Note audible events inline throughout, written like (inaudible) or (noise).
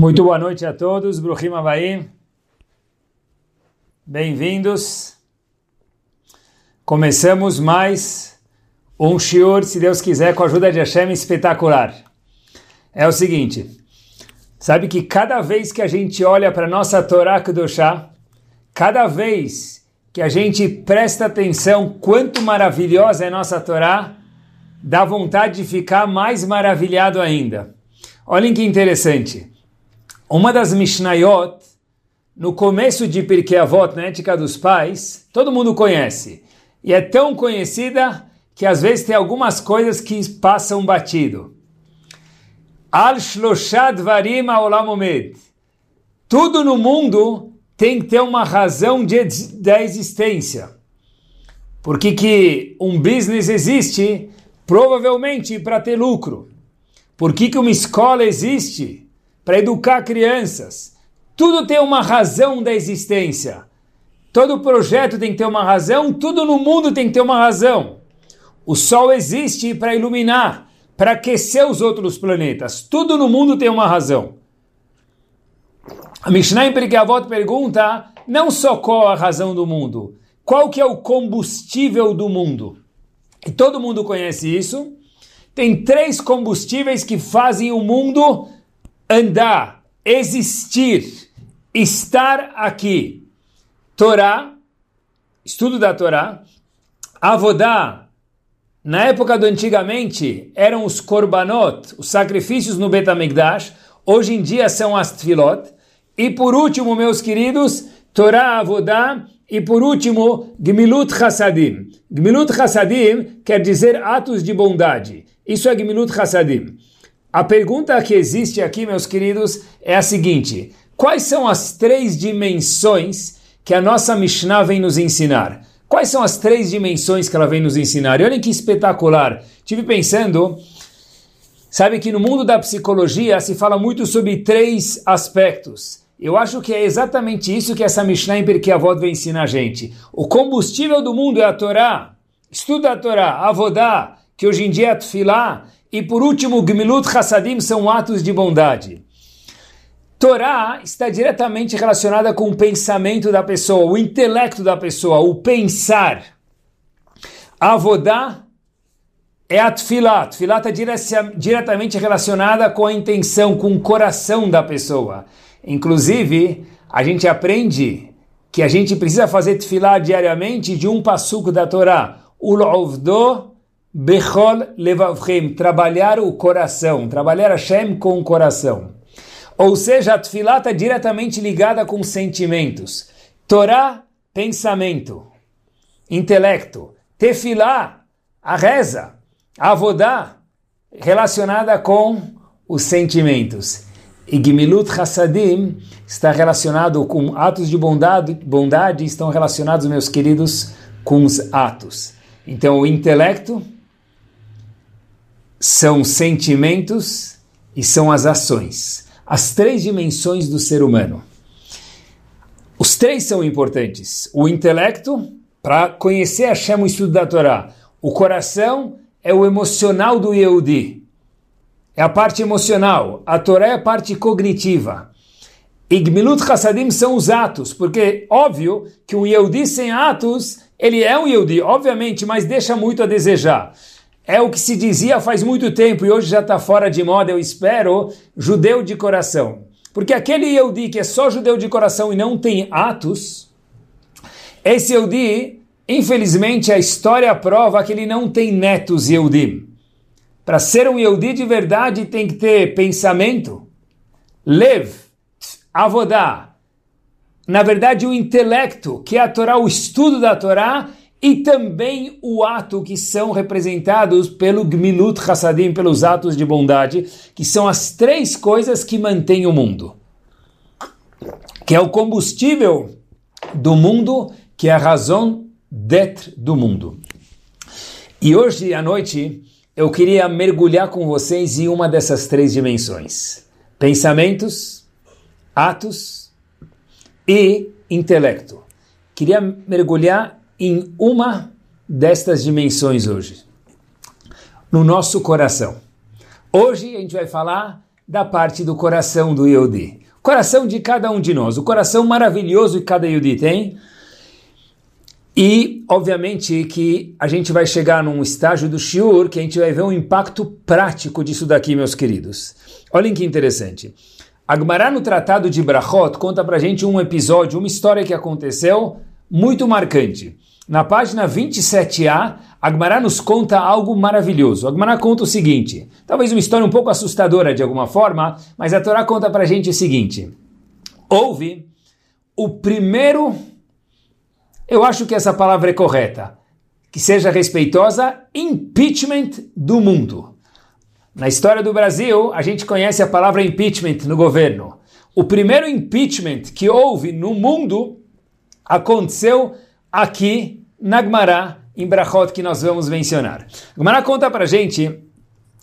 Muito boa noite a todos, Bruhim Havaí. Bem-vindos. Começamos mais um shiur, se Deus quiser, com a ajuda de Hashem, espetacular. É o seguinte, sabe que cada vez que a gente olha para a nossa Torá Kedoshá, cada vez que a gente presta atenção quanto maravilhosa é a nossa Torá, dá vontade de ficar mais maravilhado ainda. Olhem que interessante. Uma das Mishnayot, no começo de Pirkei Avot, na Ética dos Pais, todo mundo conhece. E é tão conhecida que às vezes tem algumas coisas que passam batido. Al shloshad varim olam Tudo no mundo tem que ter uma razão de, da existência. Por que, que um business existe? Provavelmente para ter lucro. Por que, que uma escola existe? Para educar crianças. Tudo tem uma razão da existência. Todo projeto tem que ter uma razão, tudo no mundo tem que ter uma razão. O Sol existe para iluminar, para aquecer os outros planetas. Tudo no mundo tem uma razão. A Mishnah em Perikavot pergunta não só qual a razão do mundo, qual que é o combustível do mundo. E todo mundo conhece isso. Tem três combustíveis que fazem o mundo andar, existir, estar aqui. Torá, estudo da Torá, Avodá, na época do antigamente eram os korbanot, os sacrifícios no Betamigdash, hoje em dia são as tfilot. E por último, meus queridos, Torá, Avodá, e por último, Gmilut Hasadim. Gmilut Hasadim quer dizer atos de bondade. Isso é Gmilut Hasadim. A pergunta que existe aqui, meus queridos, é a seguinte: quais são as três dimensões que a nossa Mishnah vem nos ensinar? Quais são as três dimensões que ela vem nos ensinar? E olhem que espetacular. Tive pensando, sabe que no mundo da psicologia se fala muito sobre três aspectos. Eu acho que é exatamente isso que essa Mishnah em Pirkei Avot vem ensinar a gente. O combustível do mundo é a Torá. Estuda a Torá, a Avodá, que hoje em dia é a Tfilá, e por último, Gmilut Hassadim são atos de bondade. Torá está diretamente relacionada com o pensamento da pessoa, o intelecto da pessoa, o pensar. Avodá é a. Tefilá está diretamente relacionada com a intenção, com o coração da pessoa. Inclusive, a gente aprende que a gente precisa fazer tefilá diariamente de um passuco da Torá. Ulovdo Bechol levavchem, trabalhar o coração, trabalhar Hashem com o coração. Ou seja, a Tfilah está diretamente ligada com sentimentos. Torá, pensamento, intelecto. Tefilá, a reza. Avodá, relacionada com os sentimentos. E Gimilut Hassadim está relacionado com atos de bondade, bondade estão relacionados, meus queridos, com os atos. Então, o intelecto são sentimentos e são as ações. As três dimensões do ser humano. Os três são importantes. O intelecto, para conhecer Hashem, o estudo da Torá. O coração é o emocional do Yehudi. É a parte emocional. A Torá é a parte cognitiva. E Gmilut Hassadim são os atos, porque óbvio que um Yehudi sem atos, ele é um Yehudi, obviamente, mas deixa muito a desejar é o que se dizia faz muito tempo e hoje já está fora de moda, eu espero, judeu de coração. Porque aquele Yehudi que é só judeu de coração e não tem atos, esse Yehudi, infelizmente, a história prova que ele não tem netos Yehudi. Para ser um Yehudi de verdade tem que ter pensamento, lev, avodá, na verdade o intelecto, que é a Torá, o estudo da Torá, e também o ato que são representados pelo Gmilut Hassadim, pelos atos de bondade, que são as três coisas que mantêm o mundo. Que é o combustível do mundo, que é a razão d'être do mundo. E hoje à noite eu queria mergulhar com vocês em uma dessas três dimensões: pensamentos, atos e intelecto. Queria mergulhar em uma destas dimensões hoje, no nosso coração. Hoje a gente vai falar da parte do coração do Yehudi. Coração de cada um de nós, o coração maravilhoso que cada Yehudi tem. E, obviamente, que a gente vai chegar num estágio do Shiur que a gente vai ver um impacto prático disso daqui, meus queridos. Olhem que interessante. Agmará no Tratado de Brachot conta pra gente um episódio, uma história que aconteceu muito marcante. Na página 27a, Agmará nos conta algo maravilhoso. Agmará conta o seguinte, talvez uma história um pouco assustadora de alguma forma, mas a Torá conta pra gente o seguinte. Houve o primeiro, eu acho que essa palavra é correta, que seja respeitosa, impeachment do mundo. Na história do Brasil, a gente conhece a palavra impeachment no governo. O primeiro impeachment que houve no mundo aconteceu aqui na Gemara, em Brachot, que nós vamos mencionar. Gemara conta para gente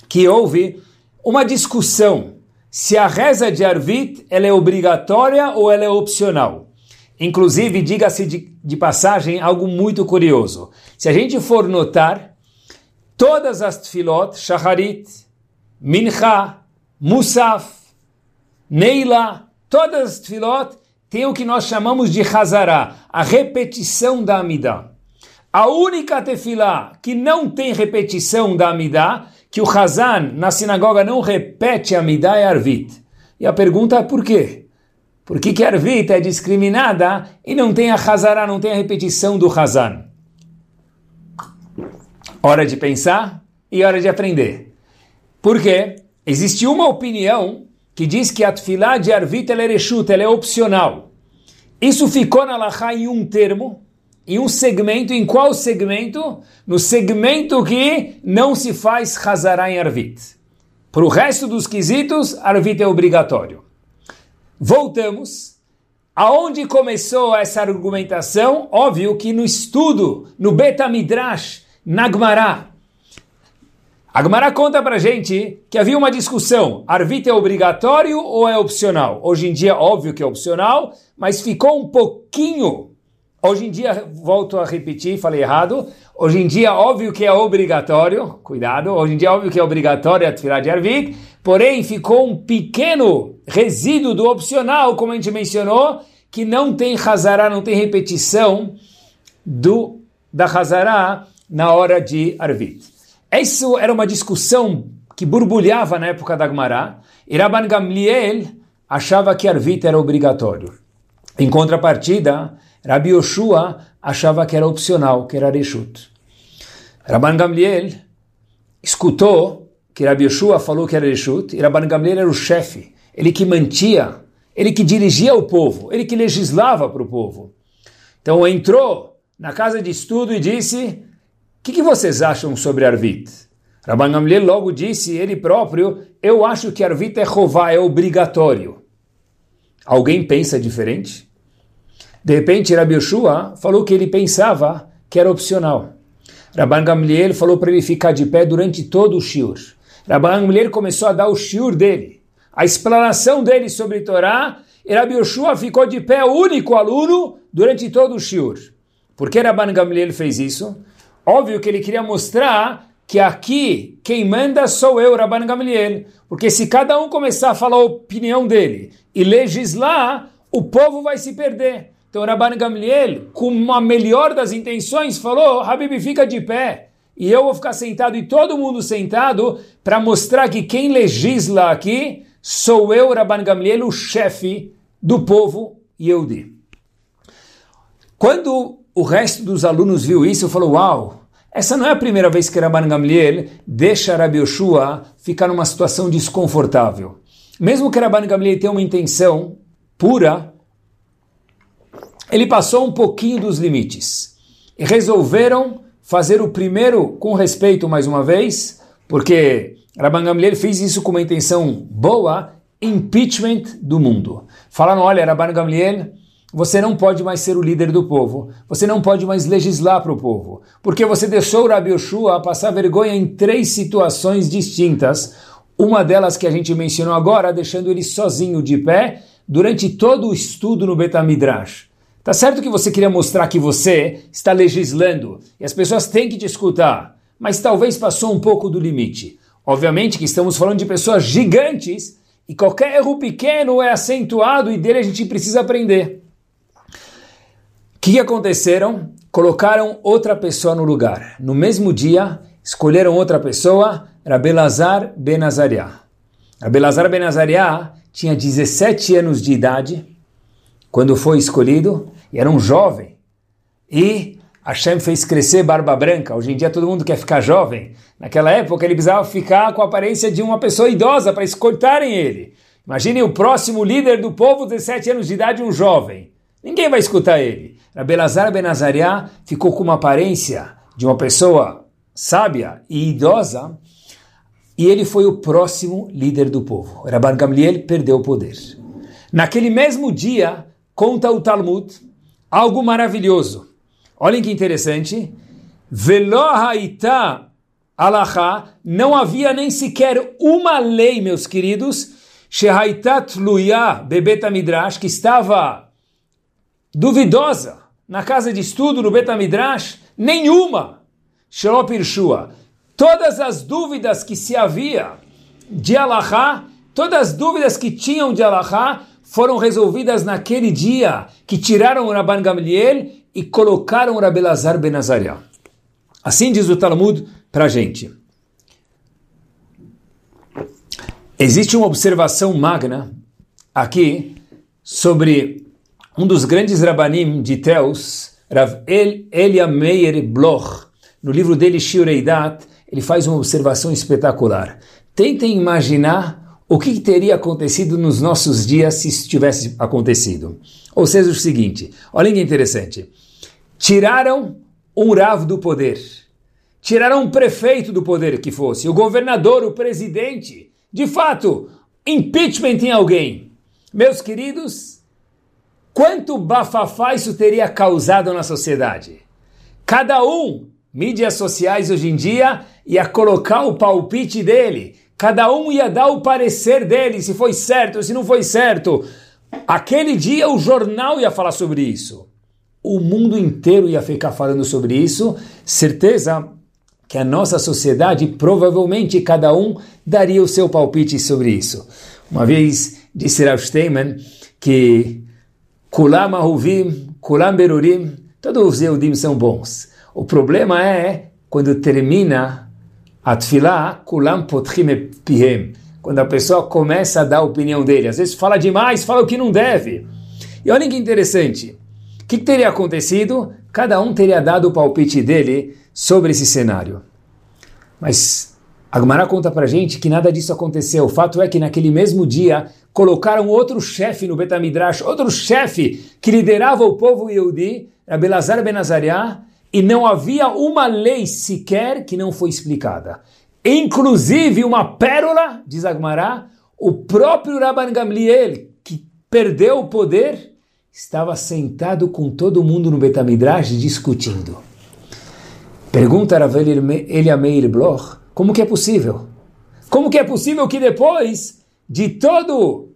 que houve uma discussão se a reza de Arvit ela é obrigatória ou ela é opcional. Inclusive, diga-se de, de passagem algo muito curioso. Se a gente for notar, todas as tfilot, shacharit, mincha, musaf, neila, todas as tfilot tem o que nós chamamos de Hazará, a repetição da Amidá. A única tefilá que não tem repetição da Amidá, que o Hazan na sinagoga não repete a Amidá é Arvit. E a pergunta é por quê? Por que, que Arvit é discriminada e não tem a Hazará, não tem a repetição do Hazan? Hora de pensar e hora de aprender. Por quê? Existe uma opinião que diz que a de Arvit ela é ela é opcional. Isso ficou na Lachá em um termo, em um segmento, em qual segmento? No segmento que não se faz Hazará em Arvit. Para o resto dos quesitos, Arvit é obrigatório. Voltamos. Aonde começou essa argumentação? Óbvio que no estudo, no Beta Midrash, Nagmará, a Gemara conta pra gente que havia uma discussão, Arvit é obrigatório ou é opcional? Hoje em dia, óbvio que é opcional, mas ficou um pouquinho, hoje em dia, volto a repetir, falei errado, hoje em dia, óbvio que é obrigatório, cuidado, hoje em dia, óbvio que é obrigatório a tirar de Arvit, porém, ficou um pequeno resíduo do opcional, como a gente mencionou, que não tem Hazará, não tem repetição do, da Hazará na hora de Arvit. Isso era uma discussão que borbulhava na época da Gemara. E Rabban Gamliel achava que Arvit era obrigatório. Em contrapartida, Rabi Yoshua achava que era opcional, que era Reshut. Rabban Gamliel escutou que Rabi Yoshua falou que era Reshut, e Rabban Gamliel era o chefe, ele que mantia, ele que dirigia o povo, ele que legislava para o povo. Então entrou na casa de estudo e disse: que, que vocês acham sobre Arvit? Rabban Gamliel logo disse, ele próprio, eu acho que Arvit é rová, é obrigatório. Alguém pensa diferente? De repente, Rabi Yoshua falou que ele pensava que era opcional. Rabban Gamliel falou para ele ficar de pé durante todo o shiur. Rabban Gamliel começou a dar o shiur dele, a explanação dele sobre Torá, e Rabi Yoshua ficou de pé, o único aluno, durante todo o shiur. Por que Rabban Gamliel fez isso? Óbvio que ele queria mostrar que aqui quem manda sou eu, Rabban Gamliel. Porque se cada um começar a falar a opinião dele e legislar, o povo vai se perder. Então Rabban Gamliel, com a melhor das intenções, falou, Habib, fica de pé. E eu vou ficar sentado e todo mundo sentado para mostrar que quem legisla aqui sou eu, Rabban Gamliel, o chefe do povo Yehudi. Quando o resto dos alunos viu isso e falou, uau, essa não é a primeira vez que Rabban Gamliel deixa Rabi Yoshua ficar numa situação desconfortável. Mesmo que Rabban Gamliel tenha uma intenção pura, ele passou um pouquinho dos limites. E resolveram fazer o primeiro com respeito mais uma vez, porque Rabban Gamliel fez isso com uma intenção boa, impeachment do mundo. Falaram, olha, Rabban Gamliel você não pode mais ser o líder do povo. Você não pode mais legislar para o povo. Porque você deixou o Rabi Yoshua passar vergonha em três situações distintas. Uma delas que a gente mencionou agora, deixando ele sozinho de pé durante todo o estudo no Betamidrash. Tá certo que você queria mostrar que você está legislando e as pessoas têm que te escutar, mas talvez passou um pouco do limite. Obviamente que estamos falando de pessoas gigantes E qualquer erro pequeno é acentuado e dele a gente precisa aprender. O que aconteceram? Colocaram outra pessoa no lugar. No mesmo dia, escolheram outra pessoa, Rabelazar Benazariah. Rabelazar Benazariah tinha 17 anos de idade quando foi escolhido, e era um jovem. E Hashem fez crescer barba branca. Hoje em dia todo mundo quer ficar jovem. Naquela época ele precisava ficar com a aparência de uma pessoa idosa para escutarem ele. Imagine o próximo líder do povo, 17 anos de idade, um jovem. Ninguém vai escutar ele. Rabelazar Benazariah ficou com uma aparência de uma pessoa sábia e idosa, e ele foi o próximo líder do povo. Rabban Gamliel perdeu o poder. Naquele mesmo dia, conta o Talmud algo maravilhoso. Olhem que interessante. Velohaita alaha, não havia nem sequer uma lei, meus queridos, Shehaitat Luya Bebeta Midrash, que estava duvidosa na casa de estudo no Betamidrash, nenhuma. Shelop Irshua. Todas as dúvidas que se havia de Alahá, todas as dúvidas que tinham de Alahá, foram resolvidas naquele dia que tiraram o Rabban Gamliel e colocaram o Rabelazar Benazariah. Assim diz o Talmud para a gente. Existe uma observação magna aqui sobre um dos grandes rabanim de Teus, Rav El Elia Meir Bloch, no livro dele Shiureidat, ele faz uma observação espetacular. Tentem imaginar o que teria acontecido nos nossos dias se isso tivesse acontecido? Ou seja, o seguinte, olhem que interessante. Tiraram um Rav do poder. Tiraram um prefeito do poder que fosse, o governador, o presidente. De fato, impeachment em alguém. Meus queridos, quanto bafafá isso teria causado na sociedade? Cada um, mídias sociais hoje em dia, ia colocar o palpite dele Cada um ia dar o parecer dele, se foi certo, se não foi certo. Aquele dia o jornal ia falar sobre isso. O mundo inteiro ia ficar falando sobre isso. Certeza que a nossa sociedade, provavelmente cada um daria o seu palpite sobre isso. Uma vez disse Rav Steinman que Kulam Ahuvim, Kulam Berurim, todos os Eudim são bons. O problema é quando termina Atfilá, kulam potchim pihem. Quando a pessoa começa a dar a opinião dele. Às vezes fala demais, fala o que não deve. E olhem que interessante. O que teria acontecido? Cada um teria dado o palpite dele sobre esse cenário. Mas Agmará conta pra gente que nada disso aconteceu. O fato é que naquele mesmo dia colocaram outro chefe no Betamidrash, outro chefe que liderava o povo Yehudi, Abelazar Benazariah, e não havia uma lei sequer que não foi explicada. Inclusive uma pérola, diz Agmará, o próprio Rabban Gamliel, que perdeu o poder, estava sentado com todo mundo no Betamidrash discutindo. Pergunta Rav Eliameir Bloch, como que é possível? Como que é possível que depois de todo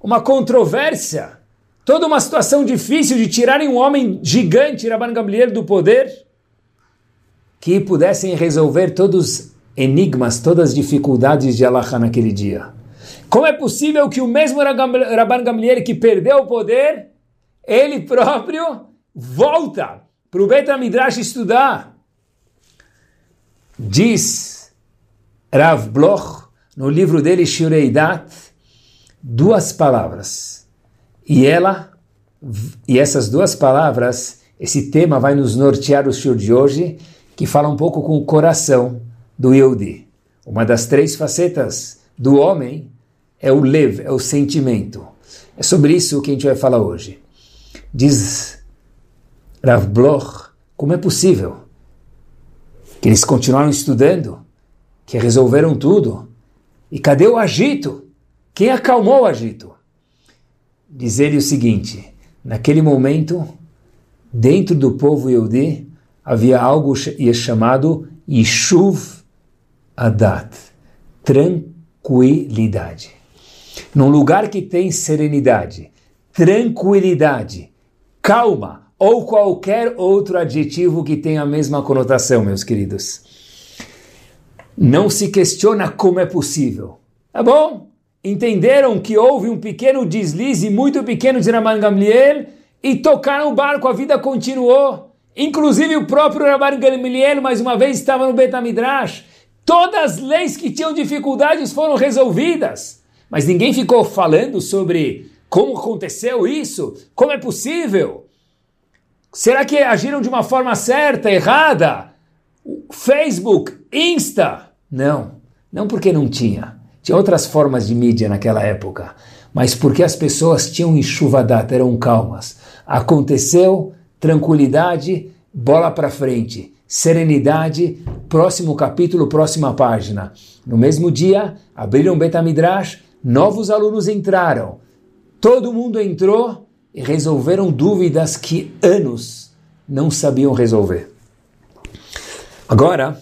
uma controvérsia, toda uma situação difícil de tirarem um homem gigante, Rabban Gamliel, do poder, que pudessem resolver todos os enigmas, todas as dificuldades de Allah naquele dia. Como é possível que o mesmo Rabban Gamliel que perdeu o poder, ele próprio volta para o Bet Midrash estudar? Diz Rav Bloch, no livro dele Shureidat, duas palavras e ela, e essas duas palavras, esse tema vai nos nortear o show de hoje, que fala um pouco com o coração do Yehudi. Uma das três facetas do homem é o lev, é o sentimento. É sobre isso que a gente vai falar hoje. Diz Rav Bloch, como é possível que eles continuaram estudando, que resolveram tudo, e cadê o agito? Quem acalmou o agito? diz ele o seguinte: naquele momento, dentro do povo Yehudi, havia algo chamado Yishuv Adat tranquilidade. Num lugar que tem serenidade, tranquilidade, calma ou qualquer outro adjetivo que tenha a mesma conotação, meus queridos. Não se questiona como é possível. Tá bom? entenderam que houve um pequeno deslize, muito pequeno de Rabban Gamliel, e tocaram o barco, a vida continuou. Inclusive o próprio Rabban Gamliel, mais uma vez, estava no Betamidrash. Todas as leis que tinham dificuldades foram resolvidas. Mas ninguém ficou falando sobre como aconteceu isso, como é possível. Será que agiram de uma forma certa, errada? Facebook, Insta? Não, não porque não tinha. Tinha outras formas de mídia naquela época, mas porque as pessoas tinham enxuvadat, eram calmas. Aconteceu, tranquilidade, bola para frente, serenidade, próximo capítulo, próxima página. No mesmo dia, abriram Betamidrash, novos alunos entraram. Todo mundo entrou e resolveram dúvidas que anos não sabiam resolver. Agora,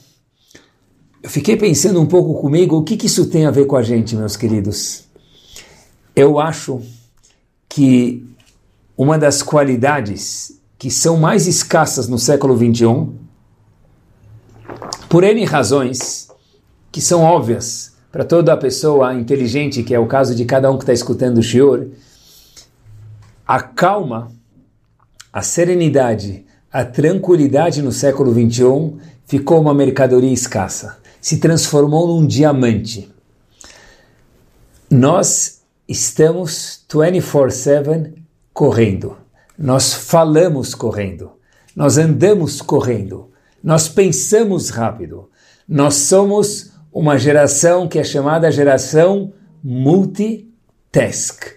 eu fiquei pensando um pouco comigo, o que, que isso tem a ver com a gente, meus queridos? Eu acho que uma das qualidades que são mais escassas no século XXI, por N razões, que são óbvias para toda pessoa inteligente, que é o caso de cada um que está escutando o Shior, a calma, a serenidade, a tranquilidade no século XXI ficou uma mercadoria escassa se transformou num diamante. Nós estamos 24/7 correndo. Nós falamos correndo. Nós andamos correndo. Nós pensamos rápido. Nós somos uma geração que é chamada geração multitask.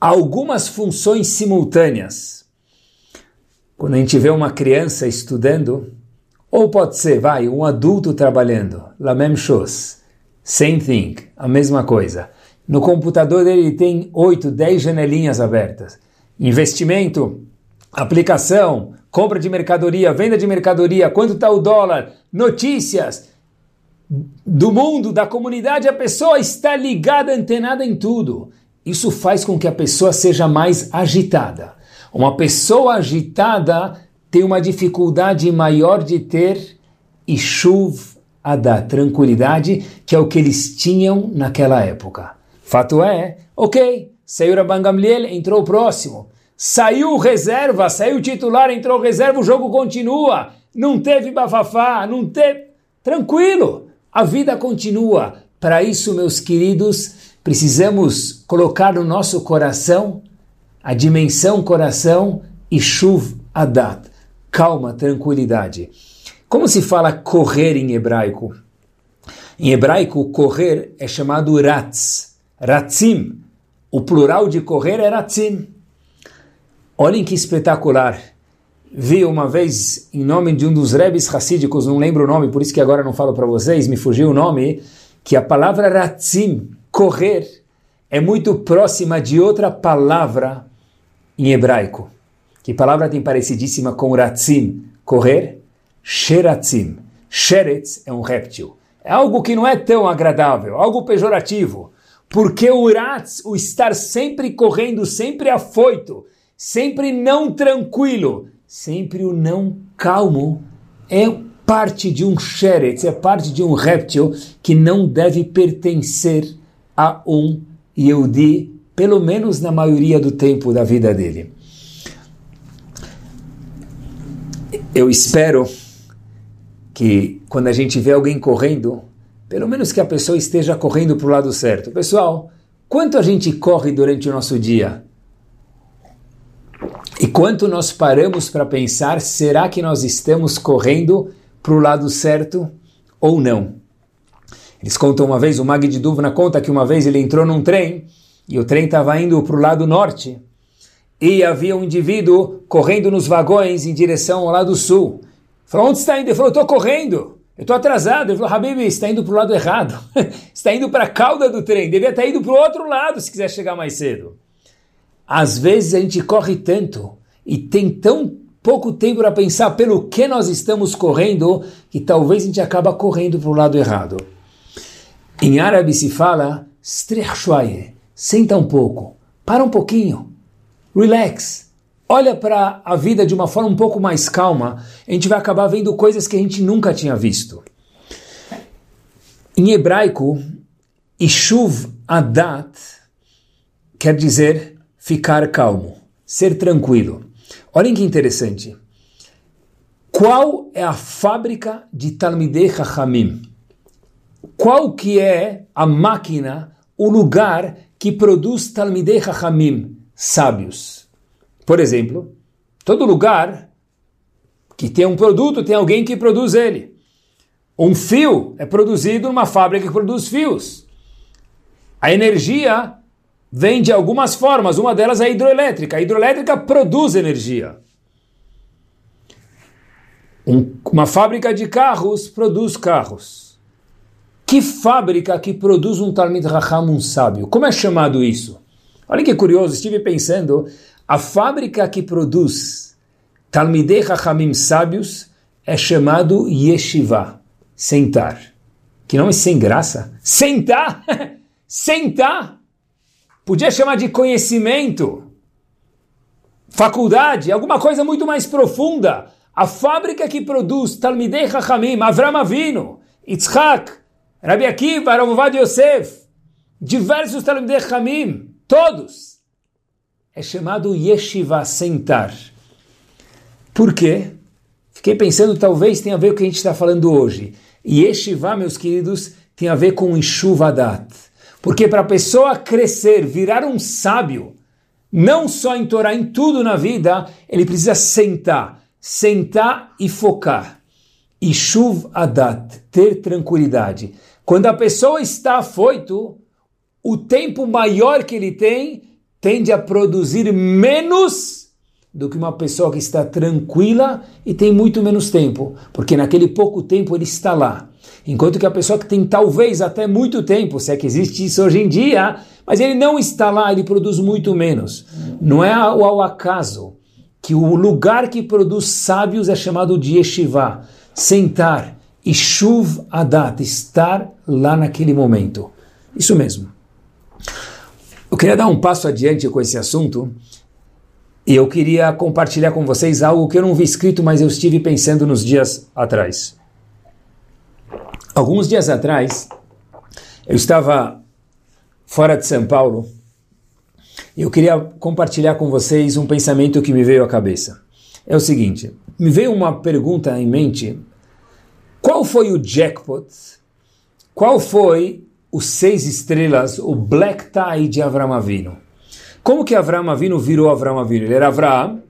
Algumas funções simultâneas. Quando a gente vê uma criança estudando, ou pode ser, vai, um adulto trabalhando, la même chose, same thing, a mesma coisa. No computador dele tem 8, 10 janelinhas abertas. Investimento, aplicação, compra de mercadoria, venda de mercadoria, quanto está o dólar, notícias do mundo, da comunidade, a pessoa está ligada, antenada em tudo. Isso faz com que a pessoa seja mais agitada. Uma pessoa agitada tem uma dificuldade maior de ter Ishuv Adá, tranquilidade, que é o que eles tinham naquela época. Fato é, ok, saiu Rabban Gamliel, entrou o próximo. Saiu reserva, saiu titular, entrou reserva, o jogo continua. Não teve bafafá, não teve... Tranquilo, a vida continua. Para isso, meus queridos, precisamos colocar no nosso coração a dimensão coração Ishuv Adat calma, tranquilidade. Como se fala correr em hebraico? Em hebraico, correr é chamado ratz, ratzim. O plural de correr é ratzim. Olhem que espetacular. Vi uma vez, em nome de um dos rebes racídicos, não lembro o nome, por isso que agora não falo para vocês, me fugiu o nome, que a palavra ratzim, correr, é muito próxima de outra palavra em hebraico. Que palavra tem parecidíssima com ratzim, correr? Sheratzim. Sheretz é um réptil. É algo que não é tão agradável, algo pejorativo. Porque o ratz, o estar sempre correndo, sempre afoito, sempre não tranquilo, sempre o não calmo, é parte de um sheretz, é parte de um réptil que não deve pertencer a um Yehudi, pelo menos na maioria do tempo da vida dele. Eu espero que quando a gente vê alguém correndo, pelo menos que a pessoa esteja correndo para o lado certo. Pessoal, quanto a gente corre durante o nosso dia? E quanto nós paramos para pensar, será que nós estamos correndo para o lado certo ou não? Eles contam uma vez, o Mag de Duvna conta que uma vez ele entrou num trem e o trem estava indo para o lado norte e havia um indivíduo correndo nos vagões em direção ao lado sul. Falou, onde está indo? Ele falou, estou correndo, eu estou atrasado. Ele falou, Habib, está indo para o lado errado, (laughs) está indo para a cauda do trem, devia estar indo para o outro lado se quiser chegar mais cedo. Às vezes a gente corre tanto e tem tão pouco tempo para pensar pelo que nós estamos correndo que talvez a gente acaba correndo para o lado errado. Em árabe se fala, senta um pouco, para um pouquinho relax, olha para a vida de uma forma um pouco mais calma, a gente vai acabar vendo coisas que a gente nunca tinha visto. Em hebraico, Ishuv Adat quer dizer ficar calmo, ser tranquilo. Olhem que interessante. Qual é a fábrica de Talmidei Chachamim? Qual que é a máquina, o lugar que produz Talmidei Chachamim, sábios? Por exemplo, todo lugar que tem um produto, tem alguém que produz ele. Um fio é produzido numa fábrica que produz fios. A energia vem de algumas formas, uma delas é a hidroelétrica. A hidroelétrica produz energia. Um, uma fábrica de carros produz carros. Que fábrica que produz um Talmid Raham, um sábio? Como é chamado isso? Olha que curioso, estive pensando, a fábrica que produz Talmidei Rahamim sábios é chamado Yeshiva, sentar. Que nome sem graça. Sentar! (laughs) sentar! Podia chamar de conhecimento, faculdade, alguma coisa muito mais profunda. A fábrica que produz Talmidei Chachamim, Avram Avinu, Yitzhak, Rabi Akiva, Ravovad Yosef, diversos Talmidei Chachamim, todos, é chamado Yeshiva, sentar. Por quê? Fiquei pensando, talvez tenha a ver com o que a gente está falando hoje. Yeshiva, meus queridos, tem a ver com Ishuvadat. Porque para a pessoa crescer, virar um sábio, não só em Torá, em tudo na vida, ele precisa sentar sentar e focar. E chuv adat, ter tranquilidade. Quando a pessoa está afoito, o tempo maior que ele tem tende a produzir menos do que uma pessoa que está tranquila e tem muito menos tempo, porque naquele pouco tempo ele está lá. Enquanto que a pessoa que tem talvez até muito tempo, se é que existe isso hoje em dia, mas ele não está lá, ele produz muito menos. Não é ao acaso que o lugar que produz sábios é chamado de yeshiva, sentar, e adat, estar lá naquele momento. Isso mesmo. Eu queria dar um passo adiante com esse assunto e eu queria compartilhar com vocês algo que eu não vi escrito, mas eu estive pensando nos dias atrás. Alguns dias atrás, eu estava fora de São Paulo eu queria compartilhar com vocês um pensamento que me veio à cabeça. É o seguinte: me veio uma pergunta em mente. Qual foi o jackpot? Qual foi os seis estrelas, o black tie de Avram Avinu? Como que Avram Avinu virou Avram Avinu? Ele era Avraham,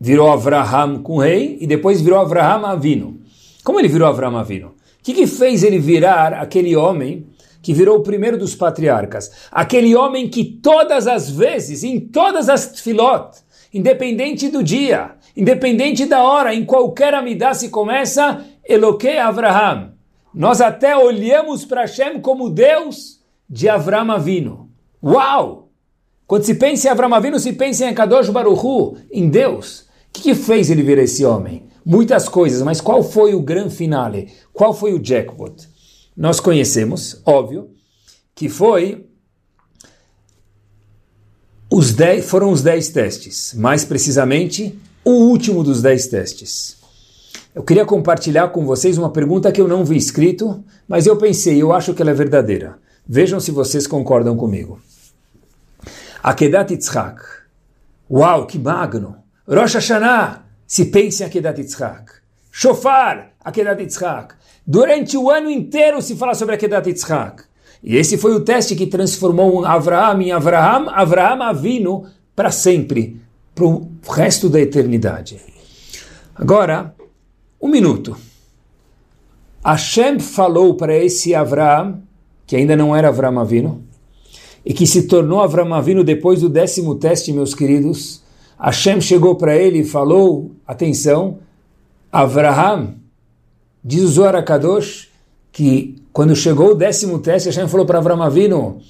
virou Avraham com rei e depois virou Avraham Avinu. Como ele virou Avram Avinu? O que, que fez ele virar aquele homem que virou o primeiro dos patriarcas, aquele homem que todas as vezes, em todas as filot, independente do dia, independente da hora, em qualquer amidá se começa, Eloque Avraham. Nós até olhamos para Hashem como Deus de Avram Avino. Uau! Quando se pensa em Avram Avino, se pensa em Kadosh Baruchu, em Deus. O que, que fez ele ver esse homem? Muitas coisas, mas qual foi o grande finale? Qual foi o jackpot? nós conhecemos, óbvio, que foi os dez, foram os dez testes, mais precisamente o último dos dez testes. Eu queria compartilhar com vocês uma pergunta que eu não vi escrito, mas eu pensei, eu acho que ela é verdadeira. Vejam se vocês concordam comigo. Akedat Yitzhak. Uau, que magno! Rosh Hashanah, se pense em Akedat Yitzhak. Shofar, Akedat Yitzhak. Durante o ano inteiro se fala sobre a Kedat Yitzhak. E esse foi o teste que transformou Avraham em Avraham, Avraham Avino, para sempre, para o resto da eternidade. Agora, um minuto. Hashem falou para esse Avraham, que ainda não era Avraham Avino, e que se tornou Avraham Avino depois do décimo teste, meus queridos. Hashem chegou para ele e falou, atenção, Avraham, Diz o Zohar Kadosh que quando chegou o décimo teste, Hashem falou para Avram Avinu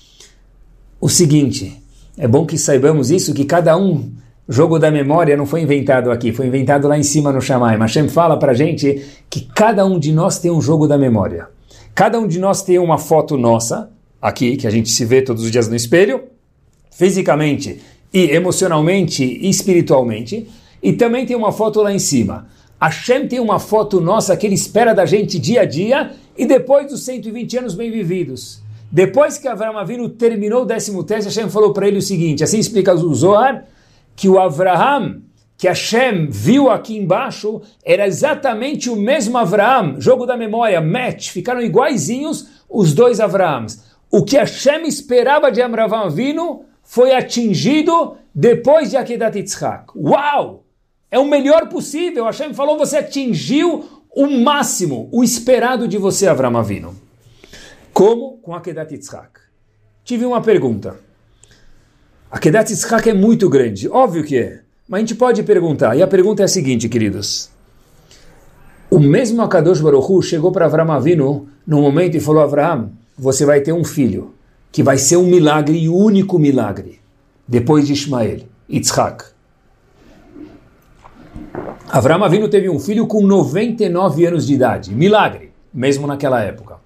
o seguinte, é bom que saibamos isso, que cada um jogo da memória não foi inventado aqui, foi inventado lá em cima no Shammai. Hashem fala para gente que cada um de nós tem um jogo da memória. Cada um de nós tem uma foto nossa, aqui, que a gente se vê todos os dias no espelho, fisicamente e emocionalmente e espiritualmente, e também tem uma foto lá em cima. Hashem tem uma foto nossa que ele espera da gente dia a dia e depois dos 120 anos bem vividos. Depois que Avram Avinu terminou o décimo teste, Hashem falou para ele o seguinte, assim explica o Zohar, que o Avraham, que Hashem viu aqui embaixo, era exatamente o mesmo Avraham, jogo da memória, match, ficaram iguaizinhos os dois Avrahams. O que Hashem esperava de Avraham Avinu foi atingido depois de Akedat Yitzhak. Uau! É o melhor possível. Hashem falou, você atingiu o máximo, o esperado de você, Avraham Avinu. Como com Akedat Yitzhak? Tive uma pergunta. Akedat Yitzhak é muito grande, óbvio que é. Mas a gente pode perguntar, e a pergunta é a seguinte, queridos. O mesmo Akadosh Baruch Hu chegou para Avraham Avinu num momento e falou, Avraham, você vai ter um filho, que vai ser um milagre e único milagre, depois de Ismael, Yitzhak. Avraham Avinu teve um filho com 99 anos de idade, milagre, mesmo naquela época.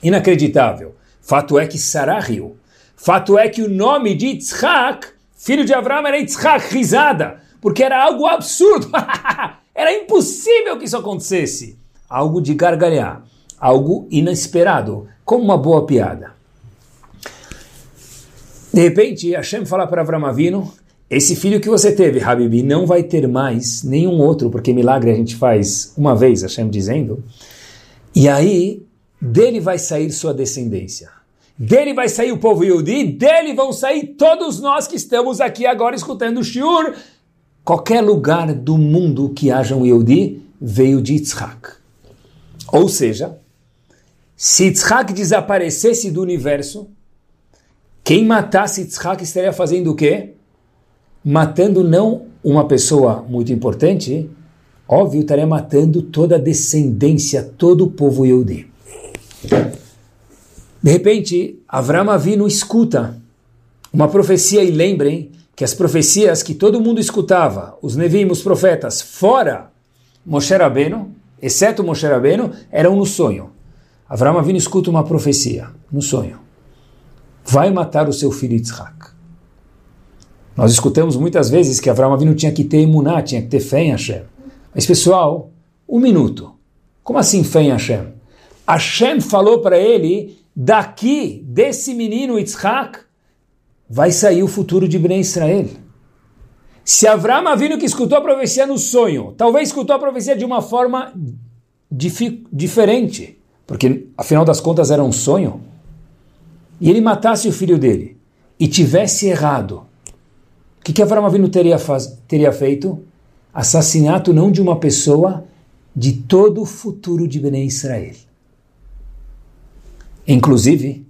Inacreditável. Fato é que Sarah riu. Fato é que o nome de Yitzhak, filho de Avraham, era Yitzhak, risada, porque era algo absurdo. (laughs) era impossível que isso acontecesse. Algo de gargalhar, algo inesperado, como uma boa piada. De repente, Hashem fala para Avraham Avinu, esse filho que você teve, Habibi, não vai ter mais nenhum outro, porque milagre a gente faz uma vez, Hashem dizendo. E aí, dele vai sair sua descendência. Dele vai sair o povo Yudi, dele vão sair todos nós que estamos aqui agora escutando o Shiur. Qualquer lugar do mundo que haja um Yehudi veio de Yitzhak. Ou seja, se Yitzhak desaparecesse do universo, quem matasse Yitzhak estaria fazendo o quê? Matando não uma pessoa muito importante, óbvio, estaria matando toda a descendência, todo o povo Yehudi. De repente, Avram Avinu escuta uma profecia e lembrem que as profecias que todo mundo escutava, os Nevim, os profetas, fora Moshe Rabbeinu, exceto Moshe Rabbeinu, eram no sonho. Avram Avinu escuta uma profecia, no sonho. Vai matar o seu filho Yitzhak. Nós escutamos muitas vezes que Avram Avinu tinha que ter imuná, tinha que ter fé em Hashem. Mas pessoal, um minuto. Como assim fé em Hashem? Hashem falou para ele daqui, desse menino Yitzhak, vai sair o futuro de Bnei Israel. Se Avram Avinu que escutou a profecia no sonho, talvez escutou a profecia de uma forma diferente, porque afinal das contas era um sonho, e ele matasse o filho dele, e tivesse errado, o que, que Avram Avinu teria, teria feito? Assassinato não de uma pessoa, de todo o futuro de Bnei Israel. Inclusive,